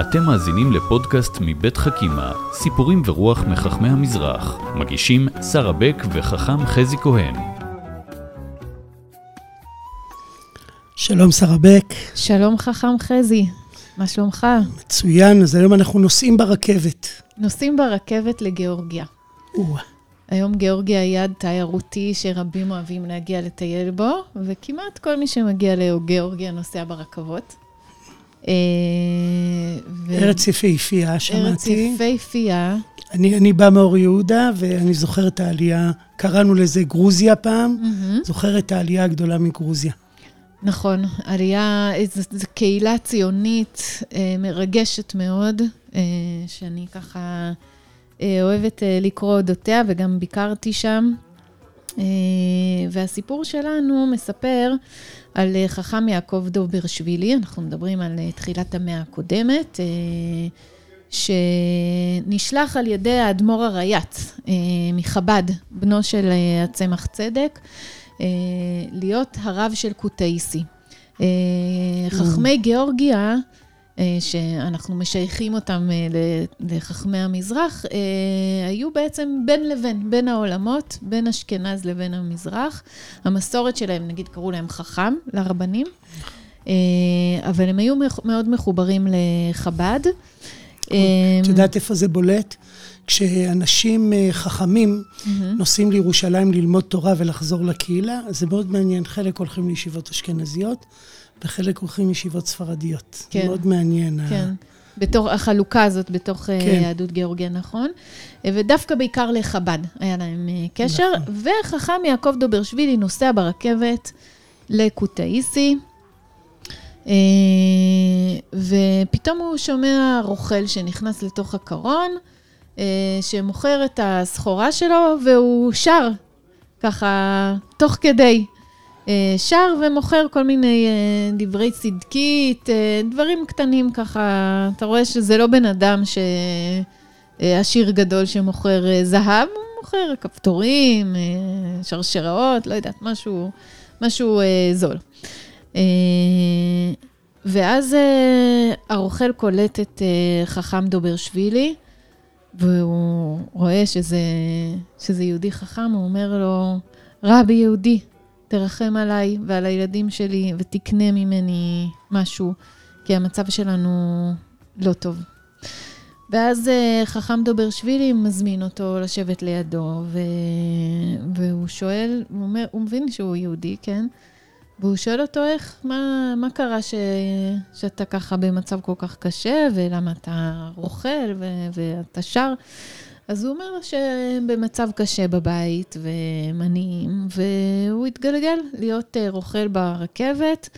אתם מאזינים לפודקאסט מבית חכימה, סיפורים ורוח מחכמי המזרח. מגישים שרה בק וחכם חזי כהן. שלום שרה בק. שלום חכם חזי, מה שלומך? מצוין, אז היום אנחנו נוסעים ברכבת. נוסעים ברכבת לגיאורגיה. או, היום גיאורגיה היא יעד תיירותי שרבים אוהבים להגיע לטייל בו, וכמעט כל מי שמגיע לגיאורגיה נוסע ברכבות. אה, ו- ארץ יפהפייה, ארץ שמעתי. יפהפייה. אני, אני בא מאור יהודה, ואני זוכר את העלייה, קראנו לזה גרוזיה פעם, מהמם. זוכר את העלייה הגדולה מגרוזיה. נכון, עלייה, זו, זו קהילה ציונית אה, מרגשת מאוד, אה, שאני ככה אה, אוהבת אה, לקרוא אודותיה, וגם ביקרתי שם. אה, והסיפור שלנו מספר על אה, חכם יעקב דוברשווילי, אנחנו מדברים על אה, תחילת המאה הקודמת, שנשלח על ידי האדמו"ר הרייץ מחב"ד, בנו של הצמח צדק. להיות הרב של קוטאיסי. אה, חכמי גיאורגיה, שאנחנו משייכים אותם אה, לחכמי המזרח, אה, היו בעצם בין לבין, בין העולמות, בין אשכנז לבין המזרח. המסורת שלהם, נגיד קראו להם חכם, לרבנים, אה, אבל הם היו מאוד מחוברים לחב"ד. אה, את יודעת איפה זה בולט? כשאנשים אה, חכמים נוסעים לירושלים ללמוד תורה ולחזור לקהילה, זה מאוד מעניין. חלק הולכים לישיבות אשכנזיות, וחלק הולכים לישיבות ספרדיות. כן. מאוד מעניין. ה- כן. בתור החלוקה הזאת בתוך אה, כן. יהדות גיאורגיה, נכון? אה, ודווקא בעיקר לחב"ד היה להם אה, קשר. נכון. וחכם יעקב דוברשווילי נוסע ברכבת לקוטאיסי, ופתאום הוא שומע רוכל שנכנס לתוך הקרון, שמוכר את הסחורה שלו, והוא שר, ככה, תוך כדי. אה, שר ומוכר כל מיני אה, דברי צדקית, אה, דברים קטנים ככה, אתה רואה שזה לא בן אדם שעשיר גדול שמוכר זהב, הוא מוכר כפתורים, שרשראות, לא יודעת, משהו, משהו זול. ואז הרוכל קולט את חכם דוברשווילי, והוא רואה שזה, שזה יהודי חכם, הוא אומר לו, רבי יהודי, תרחם עליי ועל הילדים שלי ותקנה ממני משהו, כי המצב שלנו לא טוב. ואז אה, חכם דוברשווילי מזמין אותו לשבת לידו, ו... והוא שואל, הוא, אומר, הוא מבין שהוא יהודי, כן? והוא שואל אותו איך, מה, מה קרה ש... שאתה ככה במצב כל כך קשה, ולמה אתה רוכל ו... ואתה שר? אז הוא אומר שהם במצב קשה בבית, והם עניים, והוא התגלגל להיות אה, רוכל ברכבת,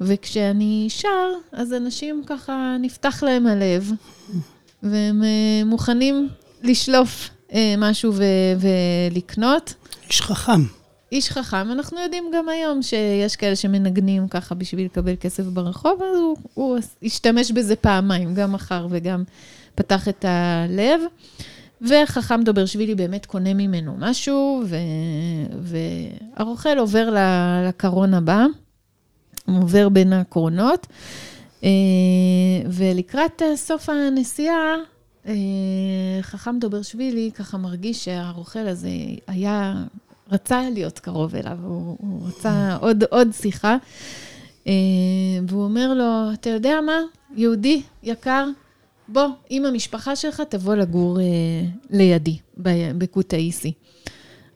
וכשאני שר, אז אנשים ככה, נפתח להם הלב, והם אה, מוכנים לשלוף אה, משהו ו- ולקנות. איש חכם. איש חכם, אנחנו יודעים גם היום שיש כאלה שמנגנים ככה בשביל לקבל כסף ברחוב, אז הוא, הוא השתמש בזה פעמיים, גם מכר וגם פתח את הלב. וחכם דוברשווילי באמת קונה ממנו משהו, ו... והרוכל עובר לקרון הבא, הוא עובר בין הקרונות, אה, ולקראת אה, סוף הנסיעה, אה, חכם דוברשווילי ככה מרגיש שהרוכל הזה היה, רצה להיות קרוב אליו, הוא, הוא רצה עוד, עוד שיחה. והוא אומר לו, אתה יודע מה, יהודי יקר, בוא, עם המשפחה שלך תבוא לגור אה, לידי, בקוטאיסי.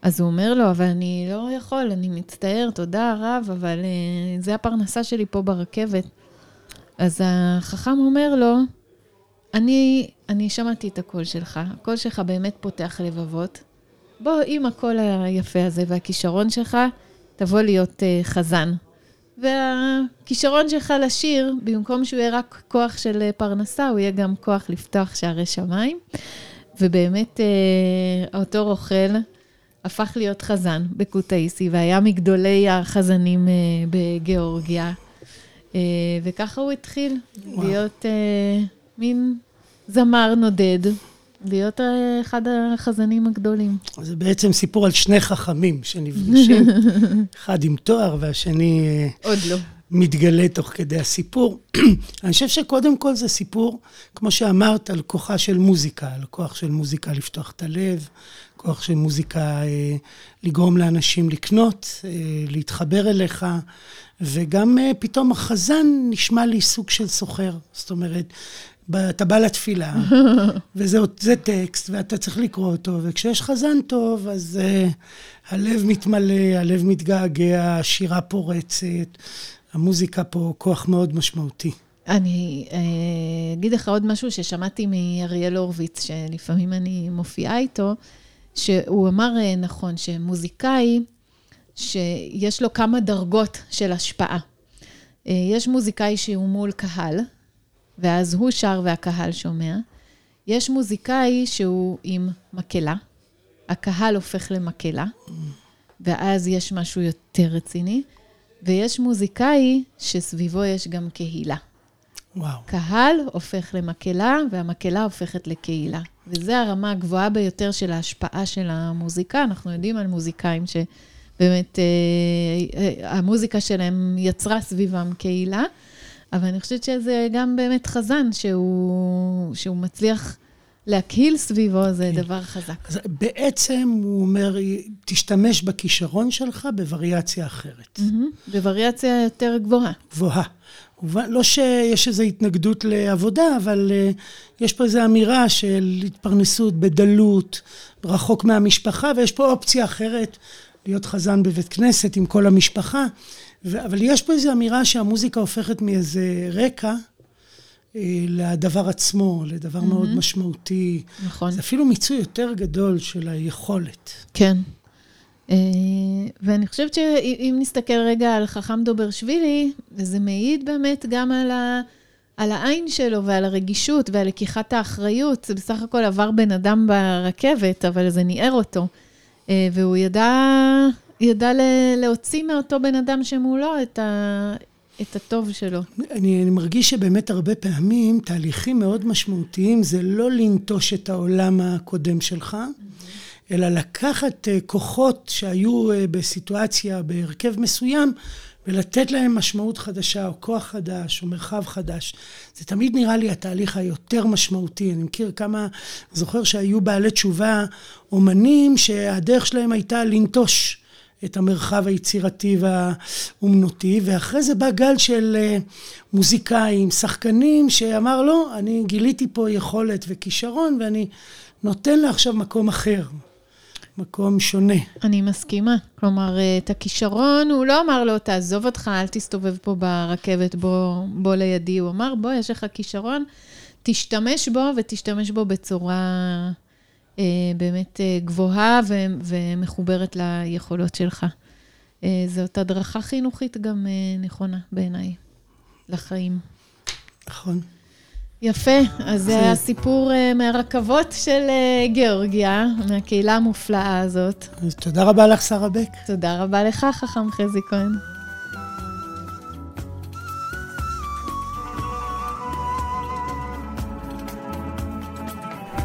אז הוא אומר לו, אבל אני לא יכול, אני מצטער, תודה רב, אבל אה, זה הפרנסה שלי פה ברכבת. אז החכם אומר לו, אני, אני שמעתי את הקול שלך, הקול שלך באמת פותח לבבות. בוא, עם הקול היפה הזה והכישרון שלך, תבוא להיות uh, חזן. והכישרון שלך לשיר, במקום שהוא יהיה רק כוח של אה, פרנסה, הוא יהיה גם כוח לפתוח שערי שמיים. ובאמת, uh, אותו רוכל הפך להיות חזן בקוטאיסי, והיה מגדולי החזנים uh, בגיאורגיה. וככה הוא התחיל וואו. להיות מין זמר נודד, להיות אה, אחד החזנים הגדולים. זה בעצם סיפור על שני חכמים שנפגשים, אחד עם תואר והשני אה, עוד לא. מתגלה תוך כדי הסיפור. אני חושב שקודם כל זה סיפור, כמו שאמרת, על כוחה של מוזיקה, על כוח של מוזיקה לפתוח את הלב, כוח של מוזיקה אה, לגרום לאנשים לקנות, אה, להתחבר אליך, וגם אה, פתאום החזן נשמע לי סוג של סוחר. זאת אומרת, אתה בא לתפילה, וזה טקסט, ואתה צריך לקרוא אותו, וכשיש חזן טוב, אז uh, הלב מתמלא, הלב מתגעגע, השירה פורצת, המוזיקה פה כוח מאוד משמעותי. אני uh, אגיד לך עוד משהו ששמעתי מאריאל הורוביץ, שלפעמים אני מופיעה איתו, שהוא אמר uh, נכון, שמוזיקאי, שיש לו כמה דרגות של השפעה. יש מוזיקאי שהוא מול קהל, ואז הוא שר והקהל שומע. יש מוזיקאי שהוא עם מקהלה, הקהל הופך למקהלה, ואז יש משהו יותר רציני, ויש מוזיקאי שסביבו יש גם קהילה. וואו. קהל הופך למקהלה, והמקהלה הופכת לקהילה. וזו הרמה הגבוהה ביותר של ההשפעה של המוזיקה. אנחנו יודעים על מוזיקאים שבאמת אה, אה, המוזיקה שלהם יצרה סביבם קהילה. אבל אני חושבת שזה גם באמת חזן, שהוא, שהוא מצליח להקהיל סביבו, זה כן. דבר חזק. אז בעצם הוא אומר, תשתמש בכישרון שלך בווריאציה אחרת. Mm-hmm, בווריאציה יותר גבוהה. גבוהה. לא שיש איזו התנגדות לעבודה, אבל uh, יש פה איזו אמירה של התפרנסות בדלות, רחוק מהמשפחה, ויש פה אופציה אחרת, להיות חזן בבית כנסת עם כל המשפחה. ו- אבל יש פה איזו אמירה שהמוזיקה הופכת מאיזה רקע אה, לדבר עצמו, לדבר mm-hmm. מאוד משמעותי. נכון. זה אפילו מיצוי יותר גדול של היכולת. כן. אה, ואני חושבת שאם נסתכל רגע על חכם דוברשווילי, זה מעיד באמת גם על, ה, על העין שלו ועל הרגישות ועל לקיחת האחריות. זה בסך הכל עבר בן אדם ברכבת, אבל זה ניער אותו. אה, והוא ידע ידע להוציא מאותו בן אדם שמולו את, ה, את הטוב שלו. אני, אני מרגיש שבאמת הרבה פעמים תהליכים מאוד משמעותיים זה לא לנטוש את העולם הקודם שלך, mm-hmm. אלא לקחת אה, כוחות שהיו אה, בסיטואציה, בהרכב מסוים, ולתת להם משמעות חדשה, או כוח חדש, או מרחב חדש. זה תמיד נראה לי התהליך היותר משמעותי. אני מכיר כמה, זוכר שהיו בעלי תשובה אומנים שהדרך שלהם הייתה לנטוש. את המרחב היצירתי והאומנותי, ואחרי זה בא גל של אה, מוזיקאים, שחקנים, שאמר לא, אני גיליתי פה יכולת וכישרון, ואני נותן לה עכשיו מקום אחר, מקום שונה. אני מסכימה. כלומר, אה, את הכישרון, הוא לא אמר לו, תעזוב אותך, אל תסתובב פה ברכבת, בוא, בוא לידי. הוא אמר, בוא, יש לך כישרון, תשתמש בו, ותשתמש בו בצורה... אה, באמת אה, גבוהה ומחוברת ליכולות שלך. אה, זאת הדרכה חינוכית גם נכונה בעיניי, לחיים. נכון. יפה, אז זה היה סיפור מהרכבות של גיאורגיה, מהקהילה המופלאה הזאת. אז תודה רבה לך, שרה בק. תודה רבה לך, חכם חזי כהן.